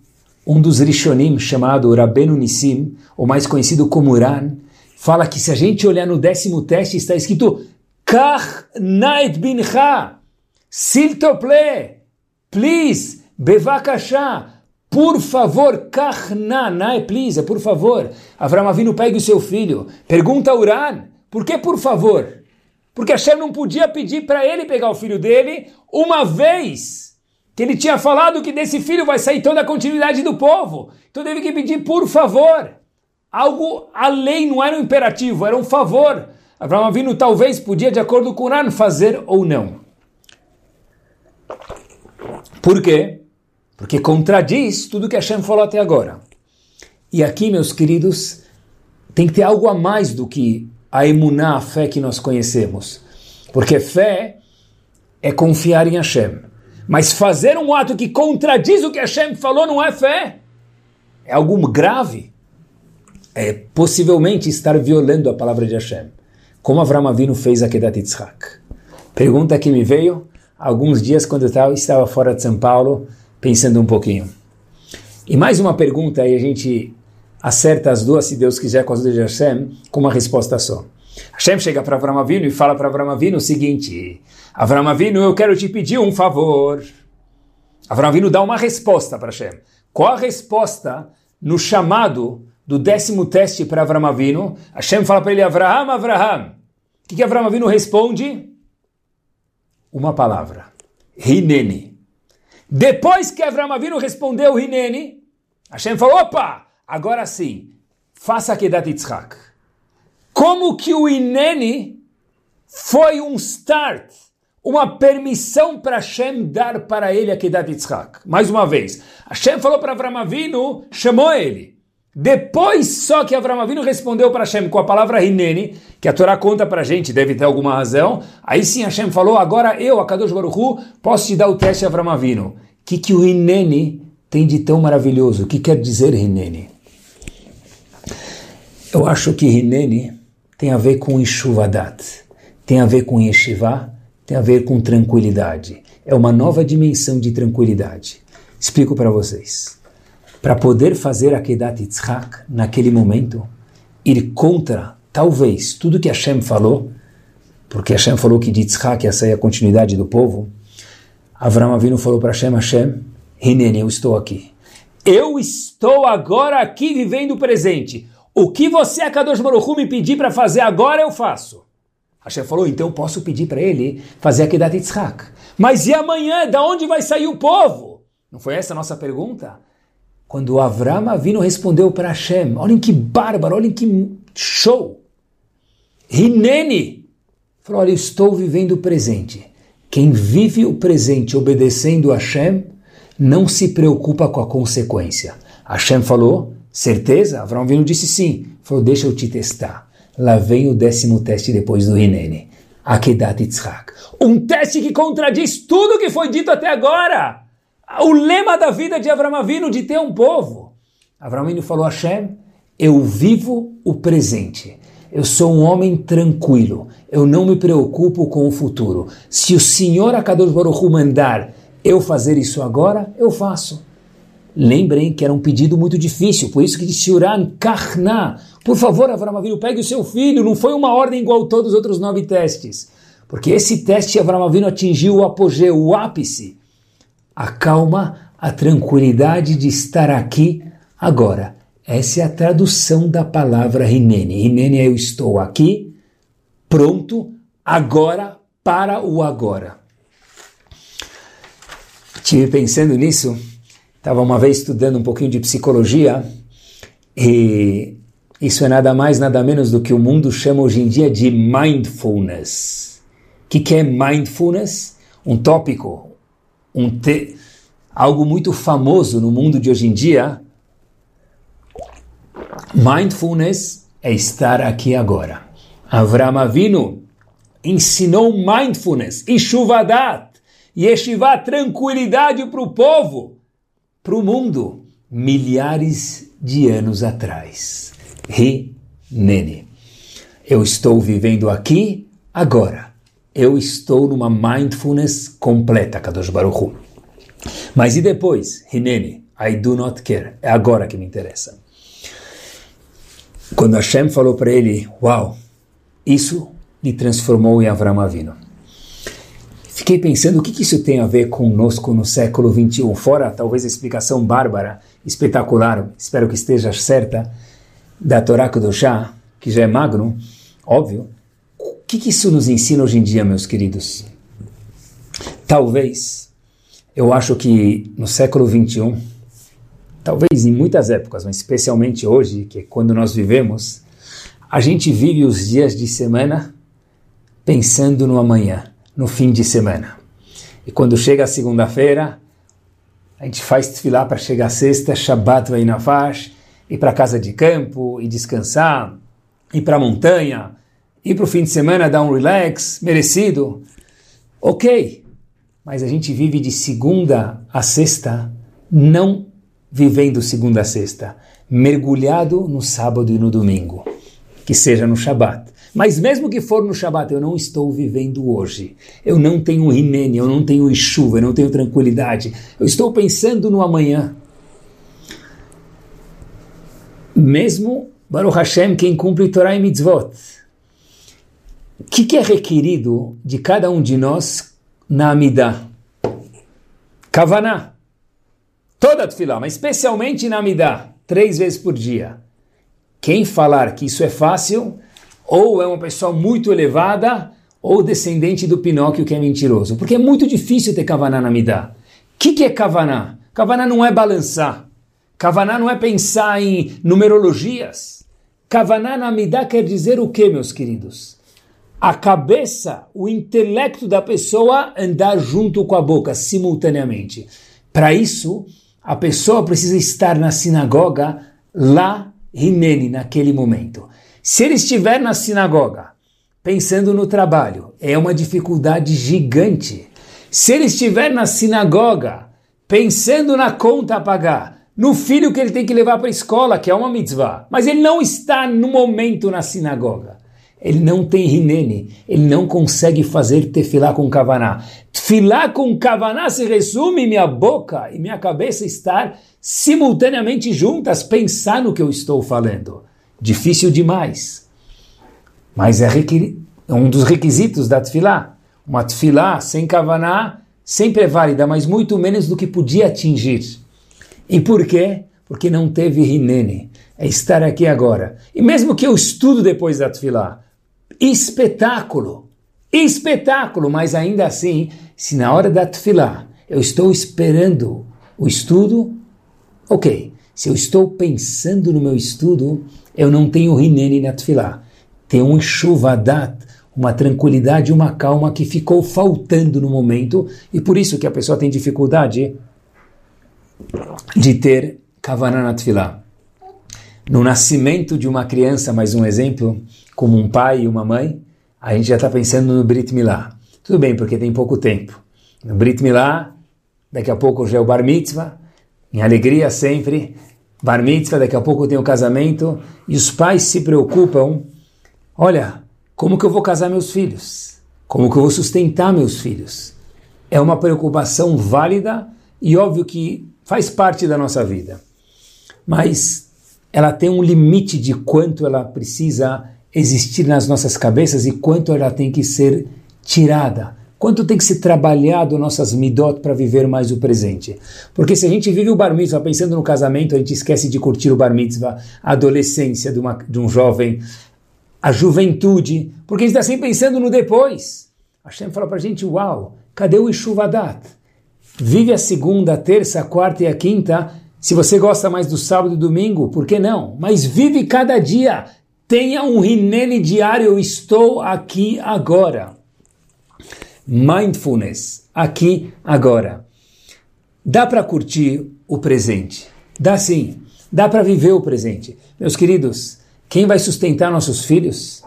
um dos Rishonim, chamado Rabenu Nissim, ou mais conhecido como Uran, fala que se a gente olhar no décimo teste, está escrito Kach Naet Bincha, Siltople, please, Bevakasha, por favor, Kach Na, please, é por favor. Avram Avinu pegue o seu filho. Pergunta a Uran, por que por favor? Porque Hashem não podia pedir para ele pegar o filho dele uma vez que ele tinha falado que desse filho vai sair toda a continuidade do povo. Então teve que pedir por favor. Algo além, não era um imperativo, era um favor. Abraão Avinu talvez podia, de acordo com o Quran, fazer ou não. Por quê? Porque contradiz tudo que Hashem falou até agora. E aqui, meus queridos, tem que ter algo a mais do que a emuná, a fé que nós conhecemos. Porque fé é confiar em Hashem. Mas fazer um ato que contradiz o que Hashem falou não é fé. É algo grave. É possivelmente estar violando a palavra de Hashem. Como Avram Avinu fez a Kedat Yitzhak. Pergunta que me veio alguns dias quando eu estava fora de São Paulo, pensando um pouquinho. E mais uma pergunta, e a gente acerta as duas, se Deus quiser, com as duas de Hashem, com uma resposta só. Hashem chega para Avram Avinu e fala para Avram Avinu o seguinte: Avram Avinu, eu quero te pedir um favor. Avram Avinu dá uma resposta para Hashem. Qual a resposta no chamado do décimo teste para Avram Avinu? Hashem fala para ele: Avraham, Avraham. O que, que Avram Avinu responde? Uma palavra: Hineni. Depois que Avram Avinu respondeu Hineni, Hashem falou: opa, agora sim, faça Kedat Yitzhak. Como que o Inene foi um start, uma permissão para Hashem dar para ele a Kedat Yitzhak. Mais uma vez, Hashem falou para Avram Avinu, chamou ele. Depois só que Avram Avinu respondeu para Hashem com a palavra Hineni, que a Torá conta para a gente, deve ter alguma razão. Aí sim Hashem falou, agora eu, a Kadosh Baruch Hu, posso te dar o teste Avram Avinu. O que, que o Hineni tem de tão maravilhoso? O que quer dizer Hineni? Eu acho que Hineni tem a ver com Ishuvadat, tem a ver com Yeshiva, tem a ver com tranquilidade. É uma nova dimensão de tranquilidade. Explico para vocês. Para poder fazer a Kedat Yitzhak naquele momento, ir contra, talvez, tudo que Hashem falou, porque Hashem falou que de Yitzhak ia sair a continuidade do povo, Avram Avinu falou para Hashem, Hashem, Hinene, eu estou aqui. Eu estou agora aqui vivendo o presente. O que você, Akadosh Baruch me pedir para fazer agora, eu faço. Hashem falou, então eu posso pedir para ele fazer a Kedat Yitzhak. Mas e amanhã, da onde vai sair o povo? Não foi essa a nossa pergunta? Quando Avram Avinu respondeu para Hashem, olhem que bárbaro, olhem que show. Hineni falou, olha, eu estou vivendo o presente. Quem vive o presente obedecendo a Hashem, não se preocupa com a consequência. Hashem falou, certeza? Avram Avinu disse sim. Falou, deixa eu te testar. Lá vem o décimo teste depois do Hinene. Akedat Yitzhak. Um teste que contradiz tudo que foi dito até agora. O lema da vida de Avram Avinu de ter um povo. Avram Avinu falou a Hashem, eu vivo o presente. Eu sou um homem tranquilo. Eu não me preocupo com o futuro. Se o Senhor Akadosh Baruch Hu mandar eu fazer isso agora, eu faço. Lembrem que era um pedido muito difícil, por isso que disse Uran Karna, por favor, Avram Avinu, pegue o seu filho. Não foi uma ordem igual a todos os outros nove testes. Porque esse teste Avram Avinu atingiu o apogeu, o ápice. A calma, a tranquilidade de estar aqui agora. Essa é a tradução da palavra Rinene. Rinene é eu estou aqui, pronto, agora, para o agora. Estive pensando nisso Estava uma vez estudando um pouquinho de psicologia e isso é nada mais, nada menos do que o mundo chama hoje em dia de mindfulness. O que, que é mindfulness? Um tópico, um te, algo muito famoso no mundo de hoje em dia. Mindfulness é estar aqui agora. Avram Avinu ensinou mindfulness, Ishuvadat, Yeshiva, tranquilidade para o povo para o mundo milhares de anos atrás. Rinene. Eu estou vivendo aqui, agora. Eu estou numa mindfulness completa, Kadosh Baruch Hu. Mas e depois? Rinene. I do not care. É agora que me interessa. Quando Hashem falou para ele, uau, isso lhe transformou em Avram Avinu. Fiquei pensando o que, isso tem a ver conosco no século XXI, fora talvez a explicação bárbara, espetacular, espero que esteja certa, da Torá Kudoshá, que já é magno, óbvio. O que, que isso nos ensina hoje em dia, meus queridos? Talvez, eu acho que no século XXI, talvez em muitas épocas, mas especialmente hoje, que é quando nós vivemos, a gente vive os dias de semana pensando no amanhã no fim de semana. E quando chega a segunda-feira, a gente faz desfilar para chegar a sexta, Shabbat vai na faixa, ir para casa de campo e descansar, ir para a montanha, ir para o fim de semana dar um relax merecido. Ok, mas a gente vive de segunda a sexta, não vivendo segunda a sexta, mergulhado no sábado e no domingo, que seja no Shabat. Mas mesmo que for no Shabat, eu não estou vivendo hoje. Eu não tenho rinene, eu não tenho chuva, eu não tenho tranquilidade. Eu estou pensando no amanhã. Mesmo Baruch Hashem, quem cumpre Torah e Mitzvot. O que, que é requerido de cada um de nós na Amidah? Kavaná. Toda a tefilá, mas especialmente na Amidah, três vezes por dia. Quem falar que isso é fácil, ou é uma pessoa muito elevada, ou descendente do Pinóquio que é mentiroso. Porque é muito difícil ter Kavaná na Midah. O que, que é Kavaná? Kavaná não é balançar. Kavaná não é pensar em numerologias. Kavaná na Midah quer dizer o que, meus queridos? a cabeça, o intelecto da pessoa andar junto com a boca, simultaneamente. Para isso, a pessoa precisa estar na sinagoga lá, Rinene, naquele momento. Se ele estiver na sinagoga, pensando no trabalho, é uma dificuldade gigante. Se ele estiver na sinagoga, pensando na conta a pagar, no filho que ele tem que levar para a escola, que é uma mitzvah, mas ele não está no momento na sinagoga. Ele não tem rinene, ele não consegue fazer tefilá com kavaná. Tefilá com kavaná se resume minha boca e minha cabeça estar simultaneamente juntas, pensar no que eu estou falando. Difícil demais. Mas é, um dos requisitos da tefilá. Uma tefilá sem kavaná sempre é válida, mas muito menos do que podia atingir. E por quê? Porque não teve rinene. É estar aqui agora. E mesmo que eu estudo depois da tefilá, espetáculo, espetáculo, mas ainda assim, se na hora da tefilá eu estou esperando o estudo, ok. Se eu estou pensando no meu estudo, eu não tenho rinene na tefilá. Tem um chuvadat, uma tranquilidade, uma calma que ficou faltando no momento, e por isso que a pessoa tem dificuldade de ter kavaná na tefilá. No nascimento de uma criança, mais um exemplo, como um pai e uma mãe, a gente já está pensando no Brit Milá. Tudo bem, porque tem pouco tempo. No Brit Milá, daqui a pouco já é o Bar Mitzvah, em alegria sempre. Bar Mitzvah, daqui a pouco tem o casamento, e os pais se preocupam, olha, como que eu vou casar meus filhos? Como que eu vou sustentar meus filhos? É uma preocupação válida e óbvio que faz parte da nossa vida. Mas ela tem um limite de quanto ela precisa existir nas nossas cabeças e quanto ela tem que ser tirada, quanto tem que ser trabalhado nossas midot para viver mais o presente. Porque se a gente vive o bar mitzvah pensando no casamento, a gente esquece de curtir o bar mitzvah, a adolescência de, uma, de um jovem, a juventude, porque a gente está sempre pensando no depois. A Hashem fala para a gente, uau, cadê o Ishuvadat? Vive a segunda, a terça, a quarta e a quinta. Se você gosta mais do sábado e domingo, por que não? Mas vive cada dia, Tenha um rinene diário, estou aqui agora. Mindfulness, aqui agora. Dá para curtir o presente? Dá sim. Dá para viver o presente. Meus queridos, quem vai sustentar nossos filhos?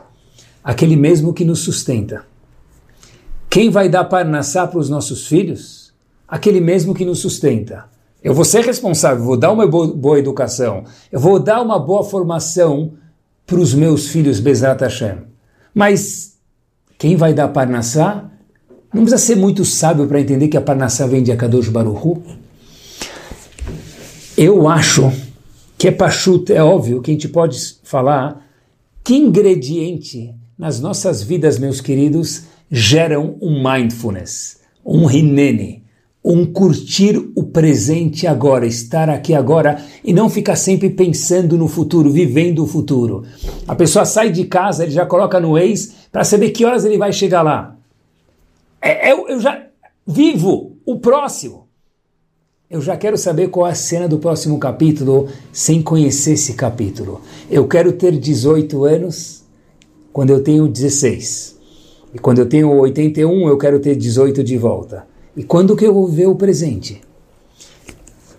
Aquele mesmo que nos sustenta. Quem vai dar parnassá para os nossos filhos? Aquele mesmo que nos sustenta. Eu vou ser responsável, vou dar uma boa educação, eu vou dar uma boa formação para os meus filhos Bezrat Hashem. Mas quem vai dar Parnassá? Não precisa ser muito sábio para entender que a Parnassá vem de Akadosh Baruchu. Eu acho que é Pachut, é óbvio que a gente pode falar que ingrediente nas nossas vidas, meus queridos, geram um mindfulness, um rinene, um curtir o presente agora, estar aqui agora e não ficar sempre pensando no futuro, vivendo o futuro. A pessoa sai de casa, ele já coloca no ex para saber que horas ele vai chegar lá. É, eu, eu já vivo o próximo. Eu já quero saber qual é a cena do próximo capítulo sem conhecer esse capítulo. Eu quero ter 18 anos quando eu tenho 16. E quando eu tenho 81, eu quero ter 18 de volta. E quando que eu vou ver o presente?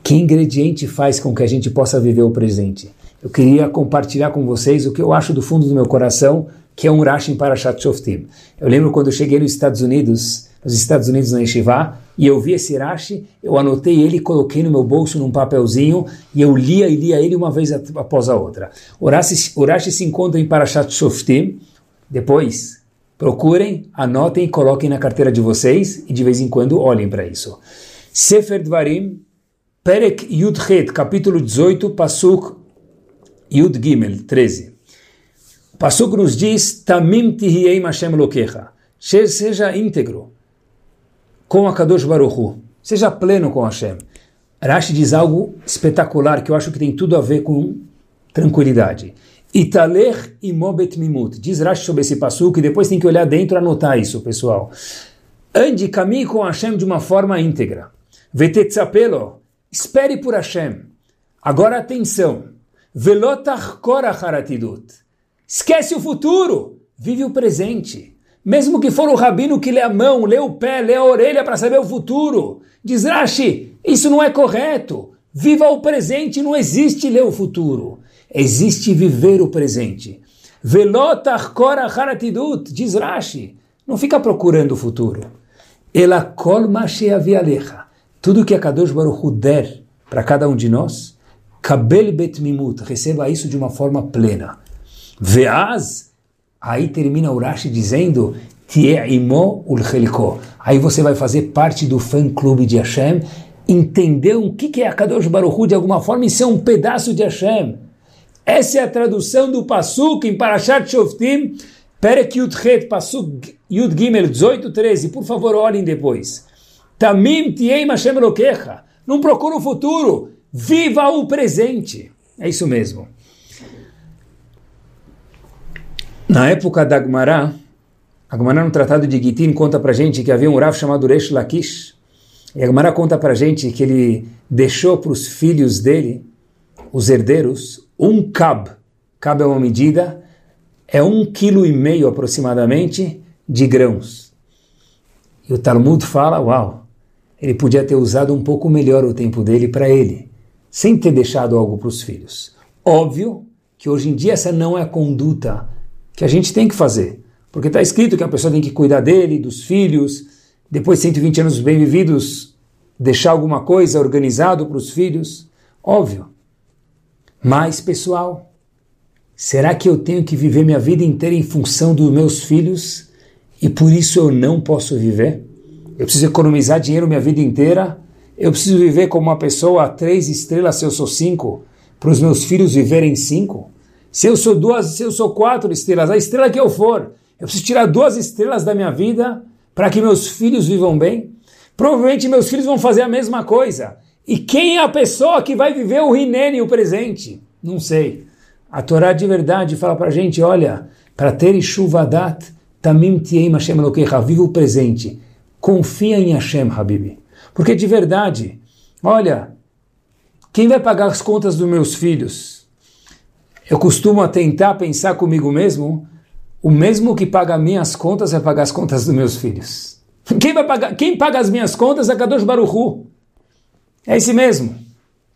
Que ingrediente faz com que a gente possa viver o presente? Eu queria compartilhar com vocês o que eu acho do fundo do meu coração, que é um Rashi em Parashat Shoftim. Eu lembro quando eu cheguei nos Estados Unidos, nos Estados Unidos na Yeshiva, e eu vi esse Rashi, eu anotei ele, coloquei no meu bolso num papelzinho, e eu lia e lia ele uma vez após a outra. O Rashi, o Rashi se encontra em Parashat Shoftim, depois Procurem, anotem, coloquem na carteira de vocês e de vez em quando olhem para isso. Sefer Dvarim, Perek Yudchet, capítulo 18, Pasuk Yud Gimel, 13. O Pasuk nos diz, Tamim Tihieim Hashem Lokecha, seja íntegro com a Kadosh Baruchu, seja pleno com Hashem. Rashi diz algo espetacular que eu acho que tem tudo a ver com tranquilidade. Italer imobet mimut. Diz Rashi sobre esse passo que depois tem que olhar dentro e anotar isso, pessoal. Ande, caminhe com Hashem de uma forma íntegra. Vetetzapelo. Espere por Hashem. Agora atenção. Velotach haratidut. Esquece o futuro. Vive o presente. mesmo que for o rabino que lê a mão, lê o pé, lê a orelha para saber o futuro. Diz Rashi, isso não é correto. Viva o presente, não existe ler o futuro. Existe viver o presente. Velotar kora haratidut, diz Rashi. Não fica procurando o futuro. Ela kolma sheavialecha. Tudo que a Kadosh Baruch der para cada um de nós, kabel bet mimut, receba isso de uma forma plena. Veaz, aí termina o Rashi dizendo, imo ulcheliko. Aí você vai fazer parte do fã-clube de Hashem, entender o que é a Kadosh Baruch Hu de alguma forma e ser um pedaço de Hashem. Essa é a tradução do Pasuk em Parashat Shoftim, Perek Yudchet, Pasuk Yud Gimel 18, 13. Por favor, olhem depois. Tamim Tiem Hashem Elokecha. Não procura o futuro, viva o presente. É isso mesmo. Na época da Agmará, a Agmará no Tratado de Gitin conta para gente que havia um Rav chamado Resh Lakish, e a Agmará conta para gente que ele deixou para os filhos dele, os herdeiros, um cab. Cab é uma medida, é um quilo e meio aproximadamente de grãos. E o Talmud fala, uau, ele podia ter usado um pouco melhor o tempo dele para ele, sem ter deixado algo para os filhos. Óbvio que hoje em dia essa não é a conduta que a gente tem que fazer. Porque está escrito que a pessoa tem que cuidar dele, dos filhos, depois de 120 anos bem vividos, deixar alguma coisa organizado para os filhos. Óbvio. Mas, pessoal, será que eu tenho que viver minha vida inteira em função dos meus filhos e por isso eu não posso viver? Eu preciso economizar dinheiro minha vida inteira? Eu preciso viver como uma pessoa três estrelas se eu sou cinco, para os meus filhos viverem cinco? Se eu sou duas, se eu sou quatro estrelas, a estrela que eu for, eu preciso tirar duas estrelas da minha vida para que meus filhos vivam bem? Provavelmente meus filhos vão fazer a mesma coisa. E quem é a pessoa que vai viver o Rinene, o presente? Não sei. A Torá de verdade fala para a gente, olha, para ter chuvadat, tamim tiem Hashem Elokecha, viva o presente. Confia em Hashem, Habib. Porque de verdade, olha, quem vai pagar as contas dos meus filhos? Eu costumo tentar pensar comigo mesmo, o mesmo que paga minhas contas vai pagar as contas dos meus filhos. Quem vai pagar? Quem paga as minhas contas é Kadosh Baruchu. É esse mesmo.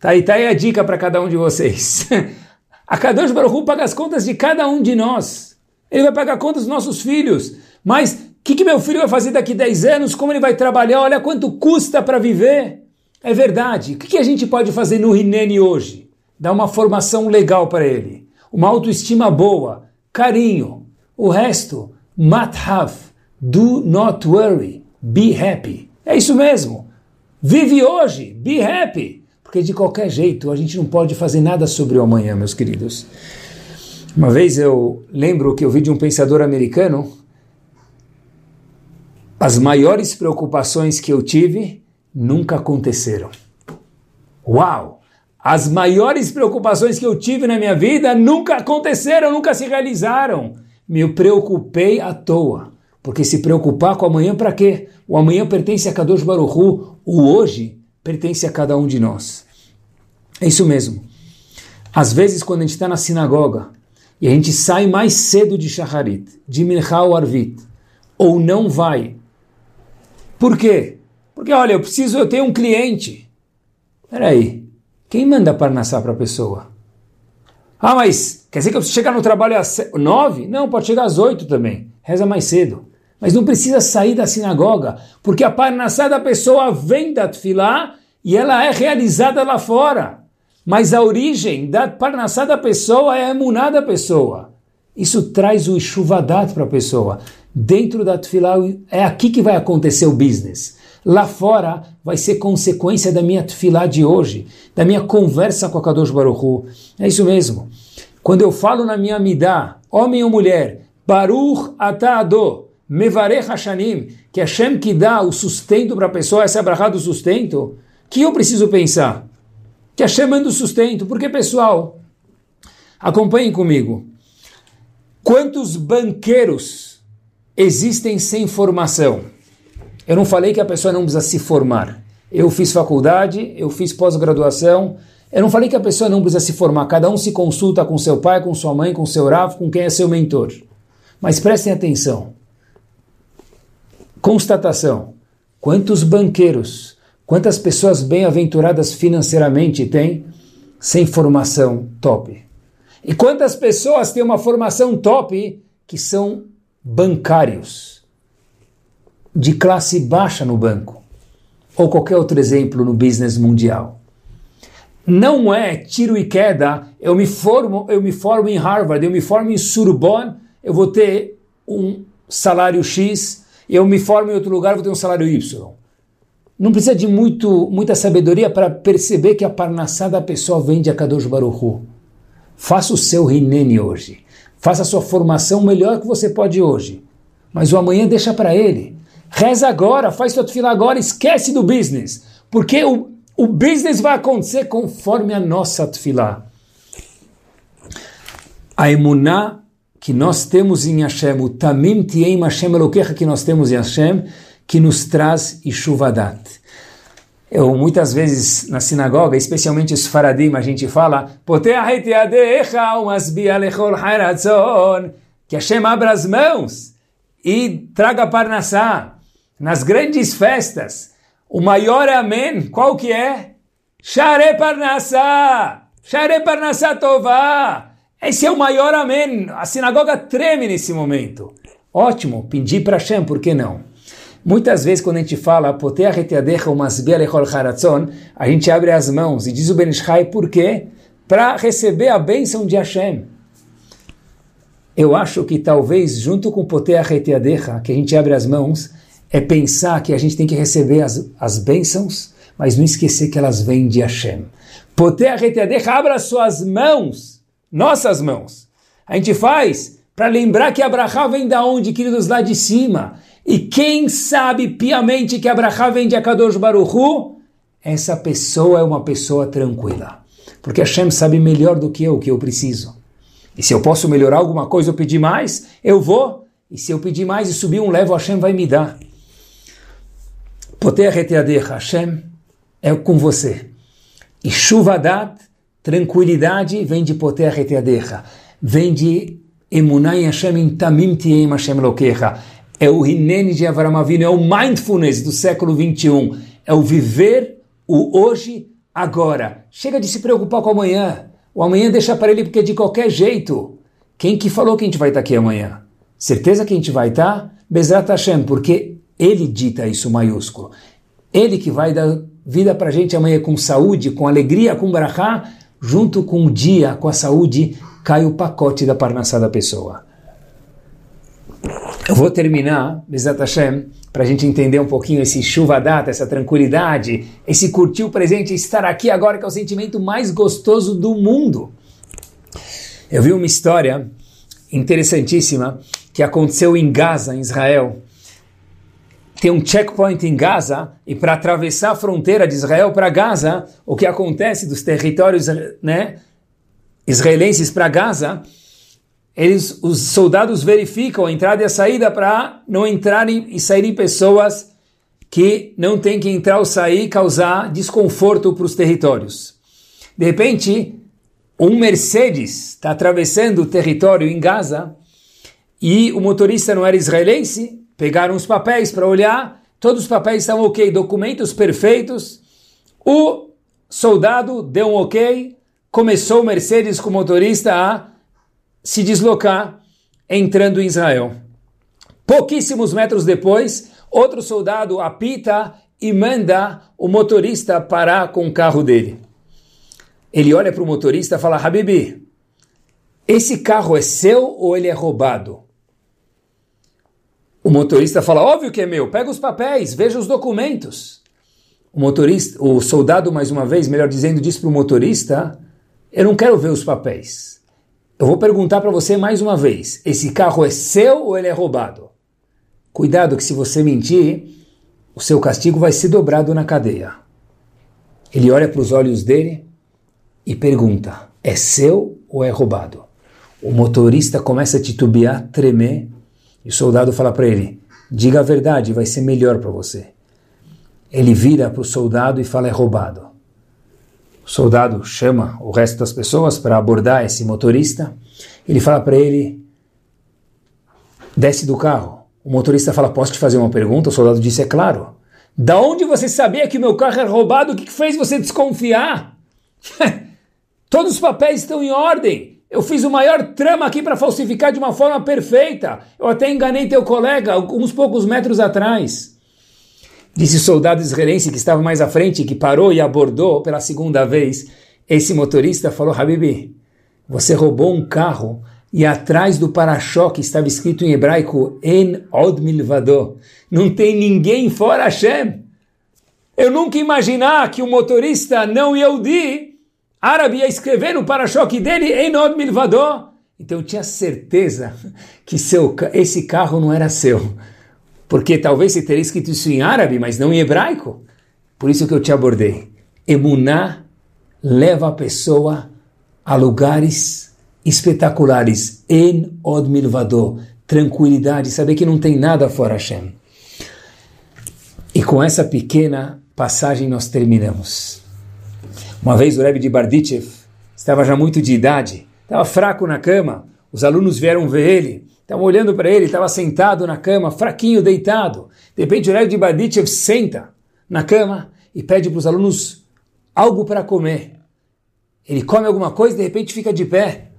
Tá aí, tá aí a dica para cada um de vocês. (laughs) a Kadosh Baruchu paga as contas de cada um de nós. Ele vai pagar contas dos nossos filhos. Mas o que, que meu filho vai fazer daqui a 10 anos? Como ele vai trabalhar? Olha quanto custa para viver. É verdade. O que, que a gente pode fazer no Rinene hoje? Dar uma formação legal para ele uma autoestima boa, carinho. O resto, mathav, do not worry, be happy. É isso mesmo. Vive hoje, be happy. Porque de qualquer jeito a gente não pode fazer nada sobre o amanhã, meus queridos. Uma vez eu lembro que eu vi de um pensador americano as maiores preocupações que eu tive nunca aconteceram. Uau! As maiores preocupações que eu tive na minha vida nunca aconteceram, nunca se realizaram. Me preocupei à toa. Porque se preocupar com amanhã para quê? O amanhã pertence a Kadosh Baruchu, o hoje pertence a cada um de nós. É isso mesmo. Às vezes, quando a gente está na sinagoga e a gente sai mais cedo de Shacharit, de Mincha ou Arvit, ou não vai. Por quê? Porque, olha, eu preciso, eu tenho um cliente. Peraí, quem manda parnassá para a pessoa? Ah, mas quer dizer que eu preciso chegar no trabalho às nove? Não, pode chegar às oito também. Reza mais cedo. Mas não precisa sair da sinagoga, porque a parnassá da pessoa vem da tefilá e ela é realizada lá fora. Mas a origem da parnassá da pessoa é a emuná da pessoa. Isso traz o chuvadat para a pessoa. Dentro da tefilá é aqui que vai acontecer o business. Lá fora vai ser consequência da minha tefilá de hoje, da minha conversa com a Kadosh Baruch Hu. É isso mesmo. Quando eu falo na minha midá, homem ou mulher, Baruch atado, mevarech hashanim, que Hashem que dá o sustento para a pessoa, essa é do sustento, que eu preciso pensar? Que Hashem manda o sustento, porque pessoal, acompanhem comigo. Quantos banqueiros existem sem formação? Eu não falei que a pessoa não precisa se formar. Eu fiz faculdade, eu fiz pós-graduação. Eu não falei que a pessoa não precisa se formar. Cada um se consulta com seu pai, com sua mãe, com seu Rav, com quem é seu mentor. Mas prestem atenção. Constatação: quantos banqueiros, quantas pessoas bem-aventuradas financeiramente têm sem formação top? E quantas pessoas têm uma formação top que são bancários, de classe baixa no banco? Ou qualquer outro exemplo no business mundial. Não é tiro e queda, eu me formo, eu me formo em Harvard, eu me formo em Sorbonne, eu vou ter um salário X, eu me formo em outro lugar, vou ter um salário Y. Não precisa de muito, muita sabedoria para perceber que a parnassá da pessoa vem de Akadosh Baruch Faça o seu Rinene hoje. Faça a sua formação melhor que você pode hoje. Mas o amanhã deixa para ele. Reza agora, faz sua fila agora, esquece do business. Porque o, o business vai acontecer conforme a nossa tefilá. A emuná que nós temos em Hashem, o tamim tiem Hashem eloquecha que nós temos em Hashem, que nos traz Ishuvadat. Eu, muitas vezes, na sinagoga, especialmente os faradim, a gente fala que Hashem abra as mãos e traga parnassá nas grandes festas, o maior amém, qual que é? Share Parnassá! Share Parnassá Tová! Esse é o maior amém. A sinagoga treme nesse momento. Ótimo, pedir para Hashem, por que não? Muitas vezes quando a gente fala a gente abre as mãos e diz o Benishai por quê? Para receber a bênção de Hashem. Eu acho que talvez junto com Reteadecha, que a gente abre as mãos, é pensar que a gente tem que receber as, as bênçãos, mas não esquecer que elas vêm de Hashem. Poter abra suas mãos, nossas mãos. A gente faz para lembrar que Abraha vem da onde, queridos, lá de cima. E quem sabe piamente que Abraha vem de Akadosh Baruchu, essa pessoa é uma pessoa tranquila. Porque Hashem sabe melhor do que eu o que eu preciso. E se eu posso melhorar alguma coisa ou pedir mais, eu vou. E se eu pedir mais e subir um level, Hashem vai me dar. Poter reteadecha, Hashem é com você. E chuvadat, tranquilidade, vem de poter reteadecha. Vem de emunai Hashem in tamim tiem Hashem lokecha. É o Hinene de Avram Avinu, é o mindfulness do século 21. É o viver o hoje, agora. Chega de se preocupar com o amanhã. O amanhã deixa para ele porque de qualquer jeito. Quem que falou que a gente vai estar aqui amanhã? Certeza que a gente vai estar? Bezrat Hashem, porque ele dita isso maiúsculo. Ele que vai dar vida para a gente amanhã com saúde, com alegria, com brachá, junto com o dia, com a saúde, cai o pacote da parnassá da pessoa. Eu vou terminar, Bezat Hashem, para a gente entender um pouquinho esse chuva data, essa tranquilidade, esse curtir o presente, estar aqui agora, que é o sentimento mais gostoso do mundo. Eu vi uma história interessantíssima que aconteceu em Gaza, em Israel tem um checkpoint em Gaza e para atravessar a fronteira de Israel para Gaza, o que acontece dos territórios né, israelenses para Gaza, eles, os soldados verificam a entrada e a saída para não entrarem e saírem pessoas que não têm que entrar ou sair e causar desconforto para os territórios. De repente, um Mercedes está atravessando o território em Gaza e o motorista não era israelense, pegaram os papéis para olhar, todos os papéis estavam ok, documentos perfeitos. O soldado deu um ok, começou o Mercedes com o motorista a se deslocar, entrando em Israel. Pouquíssimos metros depois, outro soldado apita e manda o motorista parar com o carro dele. Ele olha para o motorista e fala: Habibi, esse carro é seu ou ele é roubado? O motorista fala: óbvio que é meu, pega os papéis, veja os documentos. O motorista, o soldado, mais uma vez, melhor dizendo, diz para o motorista: eu não quero ver os papéis. Eu vou perguntar para você mais uma vez: esse carro é seu ou ele é roubado? Cuidado que se você mentir, o seu castigo vai ser dobrado na cadeia. Ele olha para os olhos dele e pergunta: é seu ou é roubado? O motorista começa a titubear, tremer e o soldado fala para ele: diga a verdade, vai ser melhor para você. Ele vira para o soldado e fala: é roubado. O soldado chama o resto das pessoas para abordar esse motorista. Ele fala para ele: desce do carro. O motorista fala, posso te fazer uma pergunta? O soldado disse, é claro. Da onde você sabia que meu carro era roubado? O que fez você desconfiar? (laughs) Todos os papéis estão em ordem. Eu fiz o maior trama aqui para falsificar de uma forma perfeita. Eu até enganei teu colega uns poucos metros atrás. Disse o soldado israelense que estava mais à frente, que parou e abordou pela segunda vez. Esse motorista falou: Habibi, você roubou um carro e atrás do para-choque estava escrito em hebraico En Od Milvado. Não tem ninguém fora Hashem. Eu nunca imaginar que o motorista não Yehudi árabe ia escrever no para-choque dele Enod Milvador. Então eu tinha certeza que seu, esse carro não era seu. Porque talvez você teria escrito isso em árabe, mas não em hebraico. Por isso que eu te abordei. Emuná leva a pessoa a lugares espetaculares. En od. Tranquilidade, saber que não tem nada fora Hashem. E com essa pequena passagem nós terminamos. Uma vez o Rebbe de Bardichev estava já muito de idade, estava fraco na cama, os alunos vieram ver ele, estavam olhando para ele, estava sentado na cama, fraquinho, deitado. De repente o Rebbe de Bardichev senta na cama e pede para os alunos algo para comer. Ele come alguma coisa e de repente fica de pé.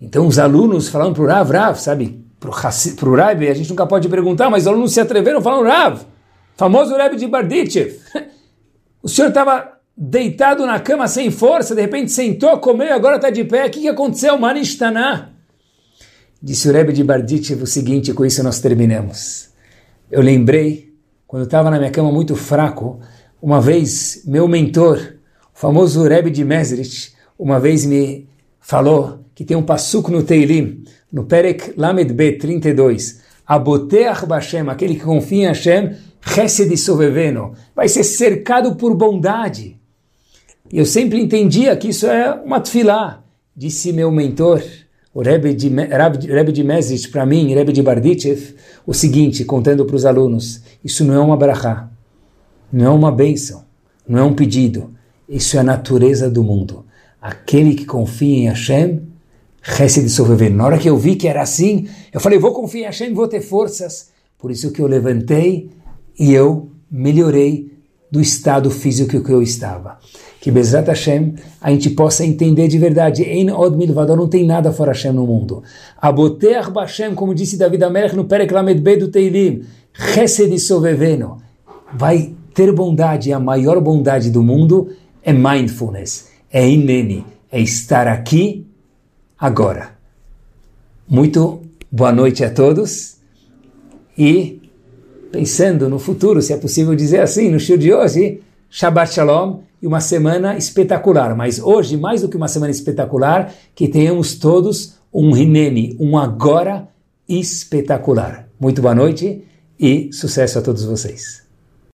Então os alunos falaram para o Rav, Rav, sabe, para o Rebbe, a gente nunca pode perguntar, mas os alunos se atreveram, falaram, Rav, famoso Rebbe de Bardichev, (laughs) o senhor estava deitado na cama sem força, de repente sentou, comeu, agora está de pé. O que, que aconteceu? Manishtaná. Disse o Rebbe de Barditchev o seguinte, com isso nós terminamos. Eu lembrei, quando estava na minha cama muito fraco, uma vez meu mentor, o famoso Rebbe de Mesrich, uma vez me falou que tem um passuco no Teilim, no Perek Lamed B 32, Aboteach Bashem, aquele que confia em Hashem, Chesed Soveveno, vai ser cercado por bondade. Eu sempre entendia que isso é uma tefilá. Disse meu mentor, o Rebbe de, Rebbe de Mezrich, para mim, Rebbe de Bardichev, o seguinte, contando para os alunos, isso não é uma brachá, não é uma bênção, não é um pedido, isso é a natureza do mundo. Aquele que confia em Hashem, recebe sobreviver. Na hora que eu vi que era assim, eu falei, vou confiar em Hashem, vou ter forças. Por isso que eu levantei e eu melhorei do estado físico que eu estava que Bezrat Hashem a gente possa entender de verdade. Ein od milvador, não tem nada fora Hashem no mundo. Aboter Bashem, como disse David Amelech no Perek Lamed do Teilim, Chesed Soveveno, vai ter bondade, a maior bondade do mundo é mindfulness, é inene, é estar aqui agora. Muito boa noite a todos e pensando no futuro, se é possível dizer assim, no show de hoje, Shabbat Shalom, e uma semana espetacular. Mas hoje, mais do que uma semana espetacular, que tenhamos todos um Rinene, um agora espetacular. Muito boa noite e sucesso a todos vocês.